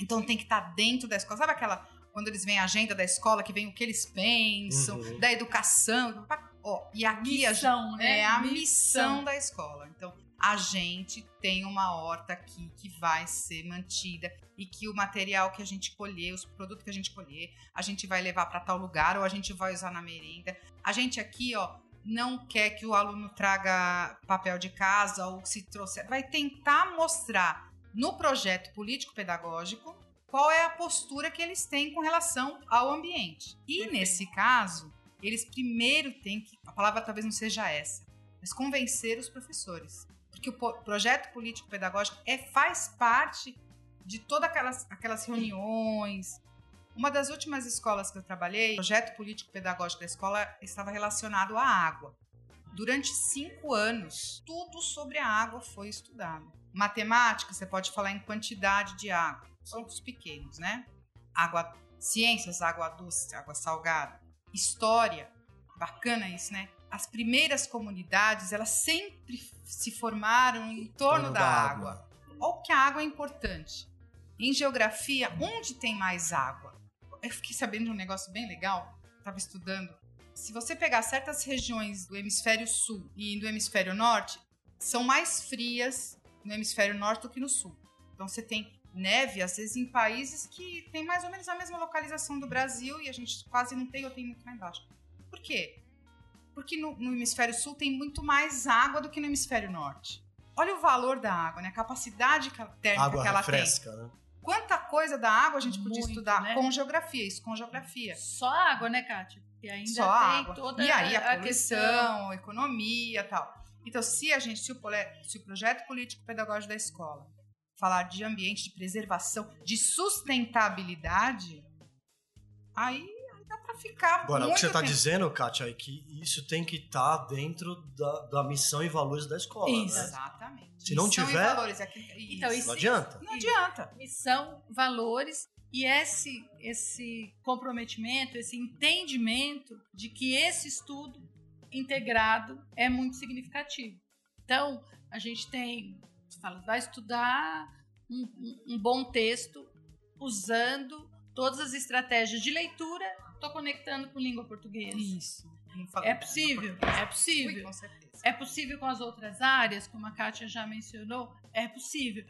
Então, tem que estar tá dentro da escola. Sabe aquela quando eles veem a agenda da escola, que vem o que eles pensam, uhum. da educação. Ó, e aqui missão, a, né? é a missão. missão da escola. Então, a gente tem uma horta aqui que vai ser mantida e que o material que a gente colher, os produtos que a gente colher, a gente vai levar para tal lugar ou a gente vai usar na merenda. A gente aqui, ó, não quer que o aluno traga papel de casa ou se trouxer, vai tentar mostrar no projeto político pedagógico qual é a postura que eles têm com relação ao ambiente. E nesse caso, eles primeiro têm que, a palavra talvez não seja essa, mas convencer os professores. Porque o projeto político-pedagógico é, faz parte de todas aquelas, aquelas reuniões. Uma das últimas escolas que eu trabalhei, o projeto político-pedagógico da escola estava relacionado à água. Durante cinco anos, tudo sobre a água foi estudado. Matemática, você pode falar em quantidade de água são os pequenos, né? Água, ciências, água doce, água salgada, história, bacana isso, né? As primeiras comunidades, elas sempre se formaram em torno, torno da, da, água. água. Ou que a água é importante. Em geografia, onde tem mais água? Eu fiquei sabendo de um negócio bem legal, estava estudando. Se você pegar certas regiões do hemisfério sul e do hemisfério norte, são mais frias no hemisfério norte do que no sul. Então você tem neve, às vezes em países que tem mais ou menos a mesma localização do Brasil e a gente quase não tem ou tem muito lá embaixo. Por quê? Porque no, no hemisfério sul tem muito mais água do que no hemisfério norte. olha o valor da água, né? A capacidade térmica Água que ela refresca, tem. né? Quanta coisa da água a gente podia Muito, estudar né? com geografia, isso com geografia. Só água, né, Kátia? Porque ainda Só a tem água. toda e aí a, a poluição, questão. a economia tal. Então, se a gente, se o, se o projeto político-pedagógico da escola falar de ambiente de preservação, de sustentabilidade, aí dá para ficar Agora, o que você está dizendo, Kátia, é que isso tem que estar dentro da, da missão e valores da escola. Isso. Né? Exatamente. Se não Missão e tiver- valores, é Então, isso. Não adianta. não adianta. missão, valores e esse esse comprometimento, esse entendimento de que esse estudo integrado é muito significativo. Então, a gente tem, você fala, vai estudar um, um- um bom texto usando todas as estratégias de leitura, estou conectando com língua portuguesa. Isso. É possível, é possível. com certeza. É possível com as outras áreas, como a Kátia já mencionou? É possível.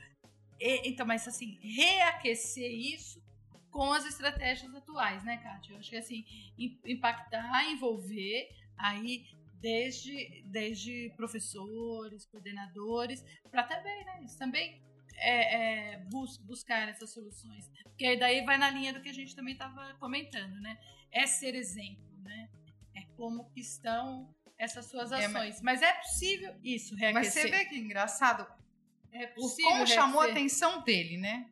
E- então, mas assim, reaquecer isso com as estratégias atuais, né, Kátia? Eu acho que assim, im- impactar, envolver aí desde, desde professores, coordenadores, para também, né? Também é, é, bus- buscar essas soluções. Porque aí daí vai na linha do que a gente também estava comentando, né? É ser exemplo, né? É como que estão essas suas É, ações. mas... é possível isso, reaquecer. Mas você vê que engraçado, é possível como chamou a atenção dele, né?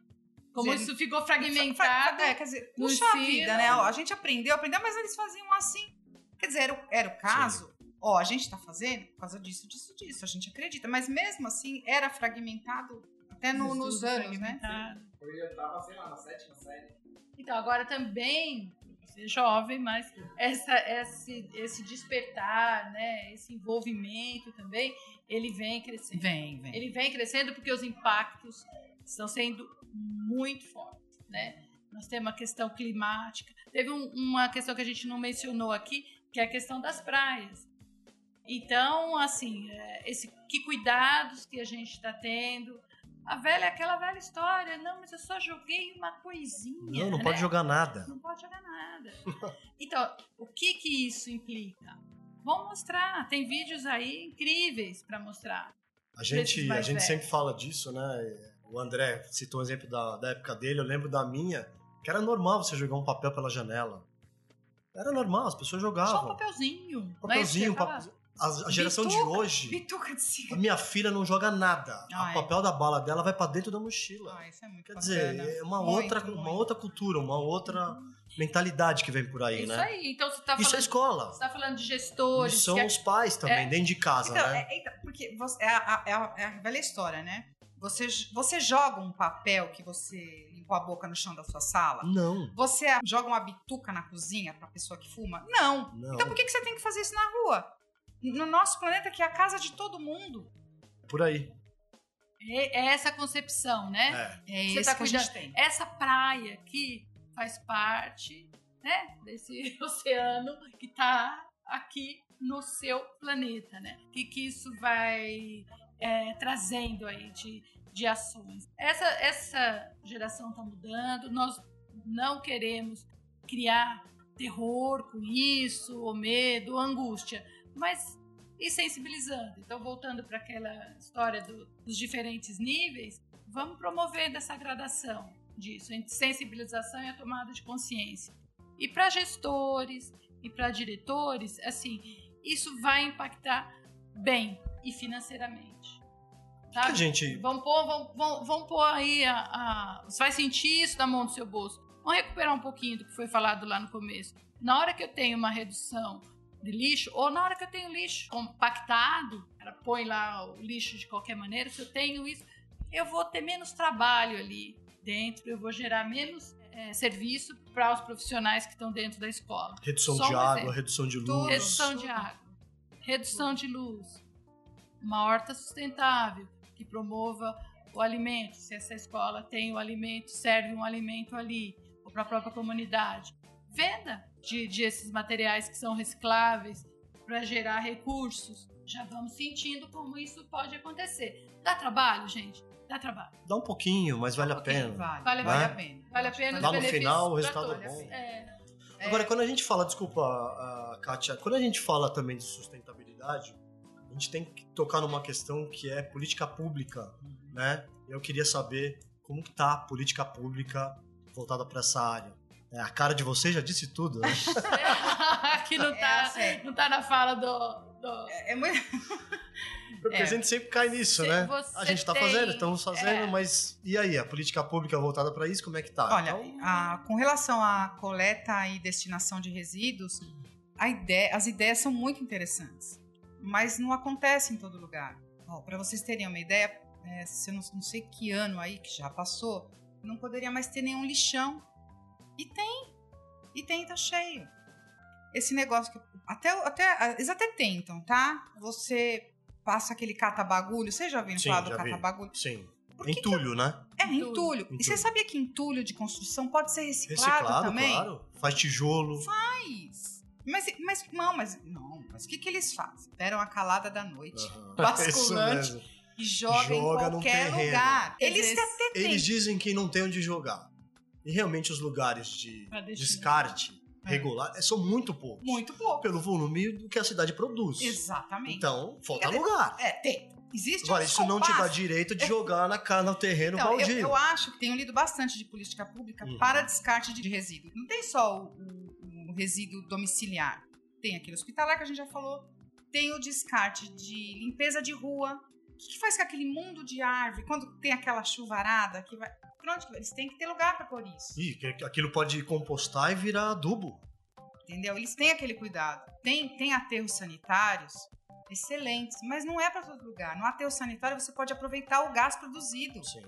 Como Dizer, isso ficou fragmentado. É, quer dizer, puxa a ensino. vida, né? Ó, A gente aprendeu, aprendeu, mas eles faziam assim. Quer dizer, era o, era o caso. Ó, a gente tá fazendo por causa disso, disso, disso. A gente acredita. Mas mesmo assim, era fragmentado até no- nos anos, né? Eu tava, sei lá, na sétima série. Então, agora também, jovem, mas essa, esse, esse despertar, né, esse envolvimento também, ele vem crescendo. Vem, vem. Ele vem crescendo porque os impactos estão sendo muito fortes, né? Nós temos a questão climática. Teve um- uma questão que a gente não mencionou aqui, que é a questão das praias. Então, assim, é, esse, que cuidados que a gente está tendo. A velha, aquela velha história, não, mas eu só joguei uma coisinha. Não, não né? pode jogar nada. Não pode jogar nada. Então, o que que isso implica? Vamos mostrar. Tem vídeos aí incríveis para mostrar. A gente, a gente velhos. sempre fala disso, né? O André citou um exemplo da, da época dele, eu lembro da minha, que era normal você jogar um papel pela janela. Era normal, as pessoas Só um jogavam. papelzinho. Não é isso a, a geração de Bituca. hoje, Bituca de a cigarro. minha filha não joga nada. Ah, o é. papel da bala dela vai pra dentro da mochila. Ah, isso é muito Quer bacana. dizer, é uma Muito, outra, muito. uma outra cultura, uma outra mentalidade que vem por aí, Isso né? aí. Então você está Isso é falando, escola. você tá falando de gestores. Isso são que é- os pais também, é. dentro de casa, Então, né? é, então, porque você- é, a, é a- é a velha história, né? Você, você joga um papel que você limpou a boca no chão da sua sala? Não, Você joga uma bituca na cozinha pra pessoa que fuma? Não. não. Então por que, que você tem que fazer isso na rua? No nosso planeta, que é a casa de todo mundo. Por aí. é, é essa concepção, né? É. É Você isso tá que a gente tem. Essa praia aqui faz parte né, desse oceano que está aqui no seu planeta, né? Que, que isso vai é, trazendo aí de, de ações. Essa, essa geração está mudando, nós não queremos criar terror com isso, ou medo, ou angústia, mas e sensibilizando. Então, voltando para aquela história do- dos diferentes níveis, vamos promovendo essa gradação disso, entre sensibilização e a tomada de consciência. E para gestores e para diretores, assim, isso vai impactar bem e financeiramente. Sabe? a gente. Vão pôr, vão, vão, vão pôr aí a, a- Você vai sentir isso na mão do seu bolso. Vamos recuperar um pouquinho do que foi falado lá no começo. Na hora que eu tenho uma redução de lixo, ou na hora que eu tenho lixo compactado, ela põe lá o lixo de qualquer maneira, se eu tenho isso, eu vou ter menos trabalho ali dentro, eu vou gerar menos é, serviço para os profissionais que estão dentro da escola. Redução Só de um água, exemplo. redução de luz. Redução de água, redução de luz, uma horta sustentável que promova o alimento. Se essa escola tem o alimento, serve um alimento ali, ou para a própria comunidade. Venda de, de esses materiais que são recicláveis para gerar recursos. Já vamos sentindo como isso pode acontecer. Dá trabalho, gente? Dá trabalho. Dá um pouquinho, mas vale a Pouquinho, pena. Vale, Vale vale, a a pena. Vale a pena Lá no final, o resultado é bom. É. É, Agora, quando a gente fala, desculpa, a Kátia, quando a gente fala também de sustentabilidade, a gente tem que tocar numa questão que é política pública, né? Eu queria saber como que tá a política pública voltada para essa área. É, a cara de vocês já disse tudo, né? que não É tá, assim. não tá na fala do. do- É, é muito. Porque É. a gente sempre cai nisso, Cê- né? você A gente tá tem- fazendo, estamos fazendo, é. mas e aí? A política pública voltada para isso, como é que tá? Olha, Então, a- com relação à coleta e destinação de resíduos, a ideia- as ideias são muito interessantes, mas não acontece em todo lugar. Para vocês terem uma ideia, é, se eu não, não sei que ano aí que já passou, não poderia mais ter nenhum lixão. E tem. E tem, tá cheio. Esse negócio que. Até, até, eles até tentam, tá? Você passa aquele cata-bagulho. Vocês já Sim, falar do cata-bagulho? sim. Por que que Entulho, né? É, Entulho. entulho. E Entulho. você sabia que entulho de construção pode ser reciclado, Reciclado, também? claro. Faz tijolo. Faz. Mas, mas não, mas não. Mas o que, que eles fazem? Esperam a calada da noite Aham. Basculante. E jogam Joga em qualquer lugar. Eles dizer, até têm. Eles dizem que não tem onde jogar. E realmente os lugares de descarte É. regular eh, são muito poucos. Muito pouco. Pelo volume do que a cidade produz. Exatamente. Então, falta dizer, lugar. É, tem. Existe Agora, um isso não te dá direito de jogar na, ca- no terreno Então, eu, baldio. eu acho que tenho lido bastante de política pública Uhum. para descarte de resíduo. Não tem só o, o- o resíduo domiciliar. Tem aquele hospitalar que a gente já falou. Tem o descarte de limpeza de rua. O que, que faz com aquele mundo de árvore? Quando tem aquela chuvarada que vai. Vai? Eles têm que ter lugar para pôr isso. Que aquilo pode compostar e virar adubo. Entendeu? Eles têm aquele cuidado. Tem, tem aterros sanitários excelentes, mas não é para todo lugar. No aterro sanitário você pode aproveitar o gás produzido. Sim.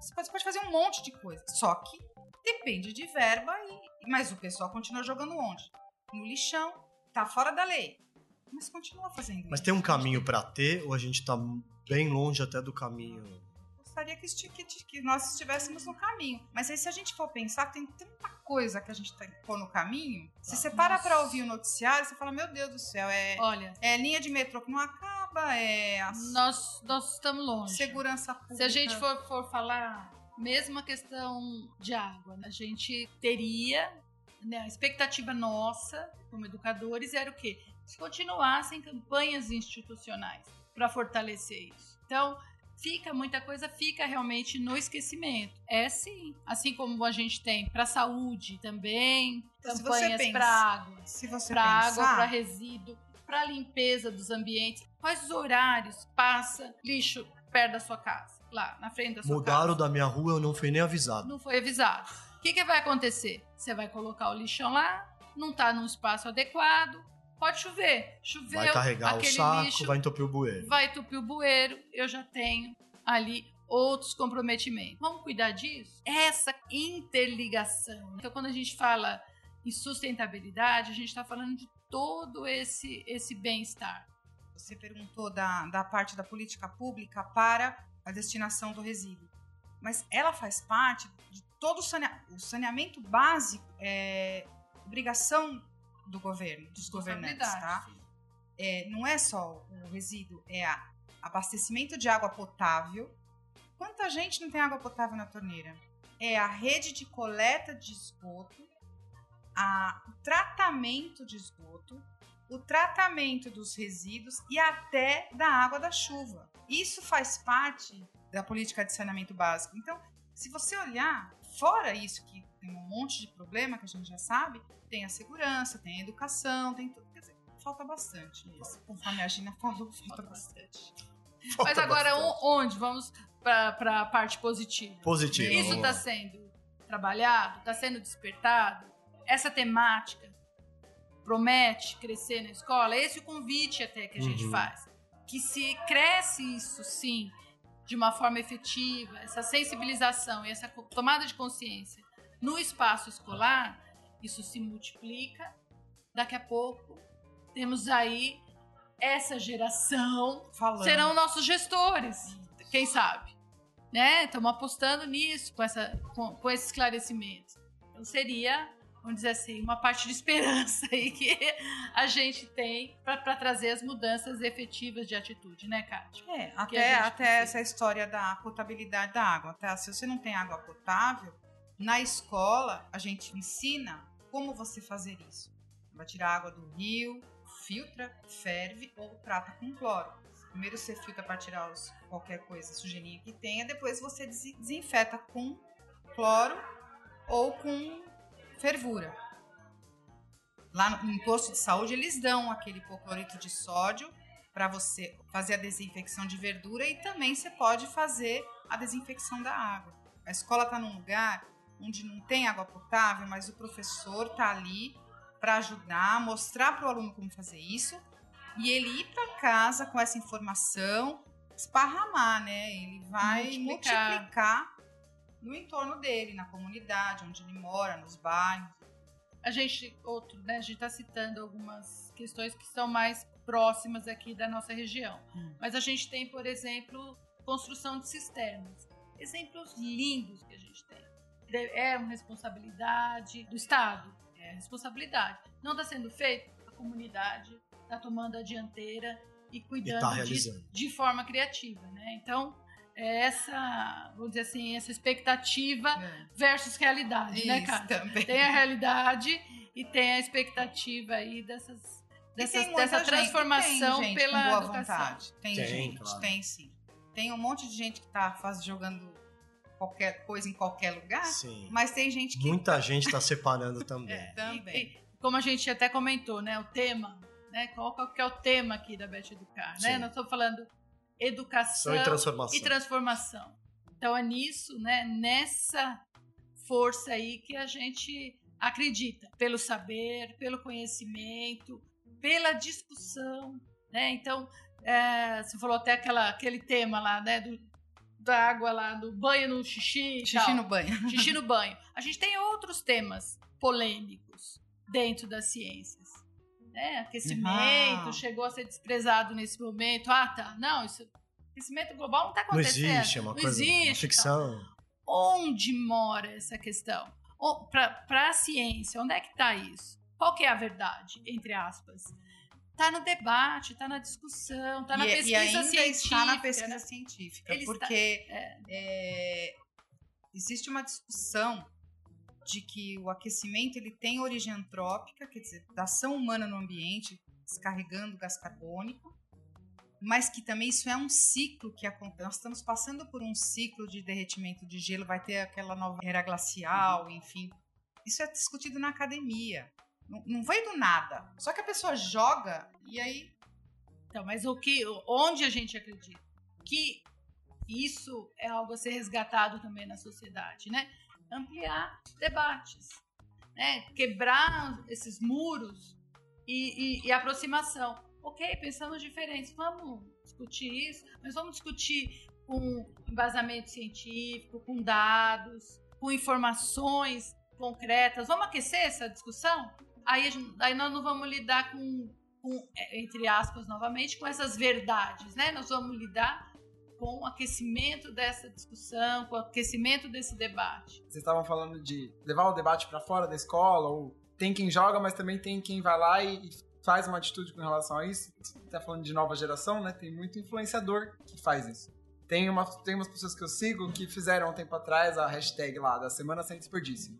Você pode, você pode fazer um monte de coisa. Só que depende de verba, e, mas o pessoal continua jogando onde? No lixão. Tá fora da lei. Mas continua fazendo Mas isso. tem um caminho pra ter ou a gente tá bem longe até do caminho? Gostaria que, que, que nós estivéssemos no caminho. Mas aí, se a gente for pensar, tem tanta coisa que a gente tem que pôr no caminho. Se você para pra ouvir o noticiário, você fala: Meu Deus do céu, é, Olha, é linha de metrô que não acaba, é a nós, nós estamos longe. segurança pública. Se a gente for, for falar, mesmo a questão de água, né, a gente teria, né, a expectativa nossa, como educadores, era o quê? Se continuassem campanhas institucionais para fortalecer isso. Então, fica muita coisa, fica realmente no esquecimento. É sim. Assim como a gente tem para saúde também, Então, campanhas para água Se você para água, para resíduo, para limpeza dos ambientes. Quais os horários passa lixo perto da sua casa, lá na frente da sua Mudaram casa? da minha rua, eu não fui nem avisado. Não foi avisado. O que, que vai acontecer? Você vai colocar o lixão lá, não está num espaço adequado, pode chover. Choveu, Vai carregar o aquele saco, lixo vai entupir o bueiro. vai entupir o bueiro, eu já tenho ali outros comprometimentos. Vamos cuidar disso? Essa interligação. Então, quando a gente fala em sustentabilidade, a gente está falando de todo esse, esse bem-estar. Você perguntou da, da parte da política pública para a destinação do resíduo. Mas ela faz parte de todo o, sanea- o saneamento básico, é obrigação do governo, dos governantes, tá? É, não é só o resíduo, é a abastecimento de água potável. Quanta gente não tem água potável na torneira? É a rede de coleta de esgoto, a, o tratamento de esgoto, o tratamento dos resíduos e até da água da chuva. Isso faz parte da política de saneamento básico. Então, se você olhar, fora isso que tem um monte de problema que a gente já sabe, tem a segurança, tem a educação, tem tudo. Quer dizer, falta bastante isso. Conforme a Gina falou, falta bastante. Mas Falta agora, bastante. onde? Vamos para a parte positiva. Positivo. Isso está sendo trabalhado, está sendo despertado. Essa temática promete crescer na escola. Esse é o convite até que a gente Uhum. faz. Que se cresce isso, sim, de uma forma efetiva, essa sensibilização e essa tomada de consciência no espaço escolar, isso se multiplica. Daqui a pouco temos aí essa geração Falando. serão nossos gestores, quem sabe, né? Estamos apostando nisso com essa, com, com esse esclarecimento. Então seria, vamos dizer assim, uma parte de esperança aí que a gente tem para trazer as mudanças efetivas de atitude, né, Kátia? É, até, até precisa. essa história da potabilidade da água, tá? Se você não tem água potável, na escola a gente ensina como você fazer isso. Vai tirar água do rio, filtra, ferve ou trata com cloro. Primeiro você filtra para tirar os, qualquer coisa, sujeirinha que tenha, depois você desinfeta com cloro ou com fervura. Lá no posto de saúde eles dão aquele hipoclorito de sódio para você fazer a desinfecção de verdura e também você pode fazer a desinfecção da água. A escola está num lugar onde não tem água potável, mas o professor está ali para ajudar, mostrar para o aluno como fazer isso e ele ir para casa com essa informação, esparramar, né? Ele vai multiplicar. multiplicar no entorno dele, na comunidade, onde ele mora, nos bairros. A gente, outro, né? A gente está citando algumas questões que são mais próximas aqui da nossa região. Hum. Mas a gente tem, por exemplo, construção de cisternas. Exemplos lindos que a gente tem. É uma responsabilidade do Estado, é responsabilidade. Não está sendo feito, a comunidade está tomando a dianteira e cuidando e tá disso de forma criativa, né? Então, é essa, vamos dizer assim, essa expectativa é. versus realidade, né, Isso, né, cara? Também. Tem a realidade e tem a expectativa aí dessas, dessas dessa gente, transformação tem gente pela boa educação. Vontade. Tem, tem gente, claro. tem sim. Tem um monte de gente que tá faz, jogando qualquer coisa em qualquer lugar, sim. mas tem gente que... Muita gente está separando também. É, também. E, como a gente até comentou, né, o tema, né, qual, qual que é o tema aqui da Beth Educar, né? Nós estamos falando educação e transformação. e transformação. Então é nisso, né, nessa força aí que a gente acredita, pelo saber, pelo conhecimento, pela discussão, né? Então, é, você falou até aquela, aquele tema lá, né, do, da água lá, do banho no xixi. Xixi tal. no banho. Xixi no banho. A gente tem outros temas polêmicos dentro das ciências né? Aquecimento, chegou a ser desprezado nesse momento. Ah, tá. Não, isso, aquecimento global não está acontecendo. Não existe, é uma não coisa, existe, uma ficção. Tá. Onde mora essa questão? Para a ciência, onde é que está isso? Qual que é a verdade, entre aspas? Está no debate, está na discussão, está na e, pesquisa e ainda científica. está na pesquisa né? científica, Ele porque está, é. É, existe uma discussão de que o aquecimento ele tem origem antrópica, quer dizer, da ação humana no ambiente, descarregando gás carbônico, mas que também isso é um ciclo que acontece. Nós estamos passando por um ciclo de derretimento de gelo, vai ter aquela nova era glacial, enfim. Isso é discutido na academia. Não, não do nada. Só que a pessoa joga e aí. Então, mas o que, onde a gente acredita? Que isso é algo a ser resgatado também na sociedade, né? ampliar debates, né? quebrar esses muros e, e, e aproximação. Ok, pensamos diferentes, vamos discutir isso, mas vamos discutir com embasamento científico, com dados, com informações concretas. Vamos aquecer essa discussão? Aí, aí nós não vamos lidar com, com, entre aspas, novamente, com essas verdades, né? Nós vamos lidar com o aquecimento dessa discussão, com o aquecimento desse debate. Vocês estavam falando de levar o debate para fora da escola, ou tem quem joga, mas também tem quem vai lá e faz uma atitude com relação a isso. Você tá falando de nova geração, né? Tem muito influenciador que faz isso. Tem, uma, tem umas pessoas que eu sigo que fizeram um tempo atrás a hashtag lá da Semana Sem Desperdício.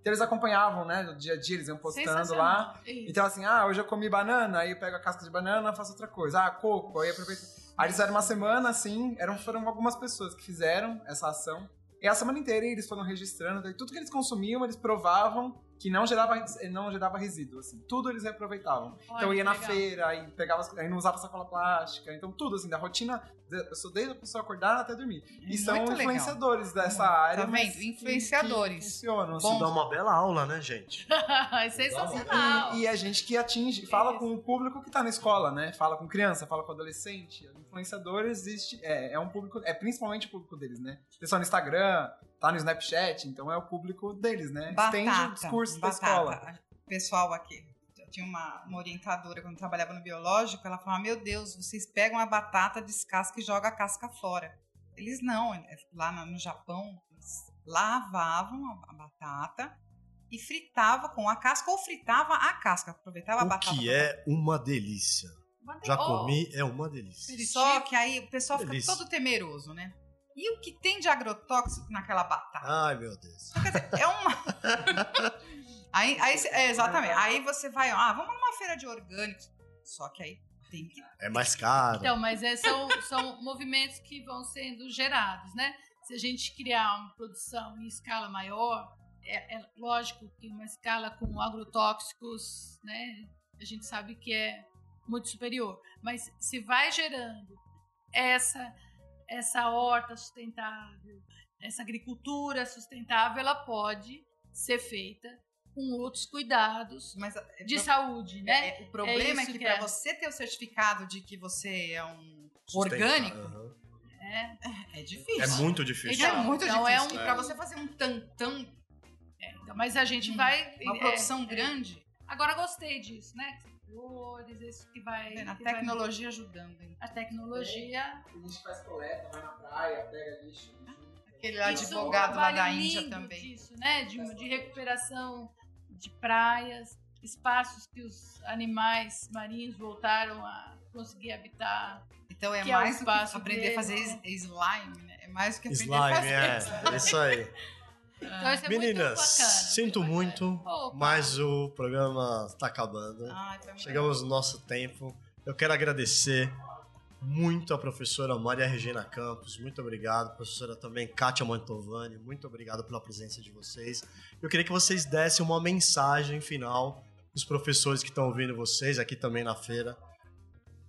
Então eles acompanhavam, né? No dia a dia, eles iam postando lá. Isso. Então, assim, ah, hoje eu comi banana, aí eu pego a casca de banana, faço outra coisa. Ah, coco, aí aproveito. Aí eles fizeram uma semana, assim, eram, foram algumas pessoas que fizeram essa ação. E a semana inteira eles foram registrando, tudo que eles consumiam, eles provavam que não gerava, não gerava resíduo, assim. Tudo eles reaproveitavam. Olha, então ia na legal. feira, e pegava, aí não usava sacola plástica. Então tudo, assim, da rotina, eu sou desde a pessoa acordar até dormir. E Muito são influenciadores legal. dessa área. Tá vendo? Influenciadores. Que, funcionam. Assim. Isso dá uma bela aula, né, gente? é sensacional. E, e a gente que atinge, fala com o público que tá na escola, né? Fala com criança, fala com adolescente. Influenciadores existe, é, é um público, é principalmente o público deles, né? Pessoal no Instagram, tá no Snapchat, então é o público deles, né? Batata, Estende o discurso batata. da escola. Pessoal aqui, tinha uma, uma, orientadora quando trabalhava no biológico, ela falava: Meu Deus, vocês pegam a batata, descasca e joga a casca fora. Eles não, é, lá no Japão, eles lavavam a batata e fritava com a casca ou fritava a casca, aproveitava o a batata. Que é uma delícia. Já comi, é uma delícia. Só que aí o pessoal delícia. fica todo temeroso, né? E o que tem de agrotóxico naquela batata? Ai, meu Deus. Então, quer dizer, é uma. aí, aí, é, exatamente. Aí você vai, ah, vamos numa feira de orgânicos. Só que aí tem que. É mais caro. Então, mas é, são, são movimentos que vão sendo gerados, né? Se a gente criar uma produção em escala maior, é, é lógico que uma escala com agrotóxicos, né? A gente sabe que é muito superior. Mas se vai gerando essa essa horta sustentável, essa agricultura sustentável, ela pode ser feita com outros cuidados Mas é, de pro- saúde, né? é, o problema é, isso que, que para é. você ter o certificado de que você é um Sustentável. orgânico, Aham. É, é difícil. É muito difícil. Então, É muito então é difícil. um- Pra você fazer um tantão, então, mas a gente Hum, vai. uma é, produção é. grande, Agora gostei disso, né? Flores, isso que vai. a que vai- tecnologia ajudando. hein? a tecnologia. A gente faz coleta, vai na praia, pega lixo. Aquele Isso é um advogado lá da Índia lindo também. Disso, né? De, de recuperação de praias, espaços que os animais marinhos voltaram a conseguir habitar. Então é Que é o mais do que espaço aprender a fazer dele, is- slime, né? É mais do que aprender Slime, a fazer. é. Isso aí. Então, isso é Meninas, muito sinto muito, Opa. mas o programa está acabando. Ai, muito Chegamos no nosso tempo. Eu quero agradecer muito a professora Maria Regina Campos. Muito obrigado. Professora também Kátia Mantovani. Muito obrigado pela presença de vocês. Eu queria que vocês dessem uma mensagem final os professores que estão ouvindo vocês aqui também na feira.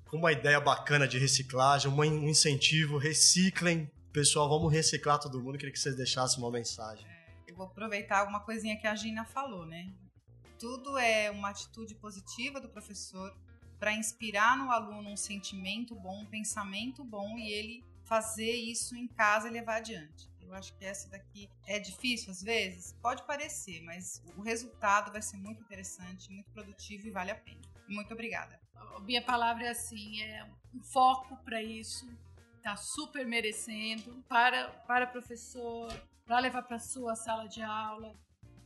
Com uma ideia bacana de reciclagem, um incentivo, reciclem. Pessoal, vamos reciclar todo mundo. Eu queria que vocês deixassem uma mensagem. Vou aproveitar uma coisinha que a Gina falou, né? Tudo é uma atitude positiva do professor para inspirar no aluno um sentimento bom, um pensamento bom e ele fazer isso em casa e levar adiante. Eu acho que essa daqui é difícil às vezes, pode parecer, mas o resultado vai ser muito interessante, muito produtivo e vale a pena. Muito obrigada. Minha palavra é assim, é um foco para isso, tá super merecendo para para professor, para levar para sua sala de aula,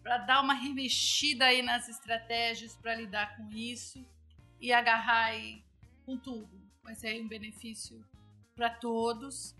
para dar uma remexida aí nas estratégias para lidar com isso e agarrar aí com tudo. Vai ser um benefício para todos,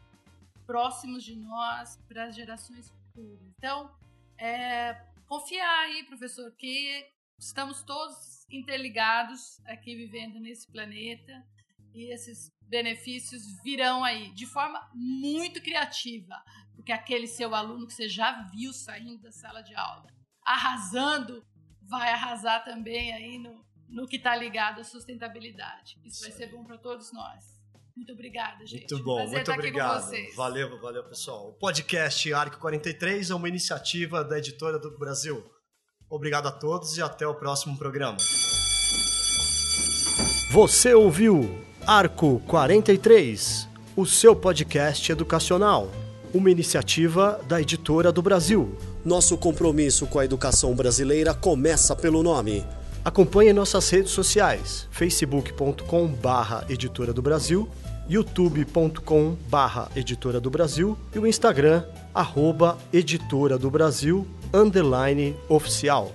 próximos de nós, para as gerações futuras. Então, é, confiar aí, professor, que estamos todos interligados aqui vivendo nesse planeta e esses benefícios virão aí de forma muito criativa, porque aquele seu aluno que você já viu saindo da sala de aula, arrasando, vai arrasar também aí no, no que está ligado à sustentabilidade. Isso vai ser bom para todos nós. Muito obrigada, gente. Muito bom, Prazer muito com obrigado. Valeu, valeu, pessoal. O podcast Arco 43 é uma iniciativa da editora do Brasil. Obrigado a todos e até o próximo programa. Você ouviu Arco 43, o seu podcast educacional, uma iniciativa da editora do Brasil. Nosso compromisso com a educação brasileira começa pelo nome. Acompanhe nossas redes sociais: facebook.com barra editora do Brasil, youtube.com barra editora do Brasil e o Instagram, arroba editora do Brasil, underline oficial.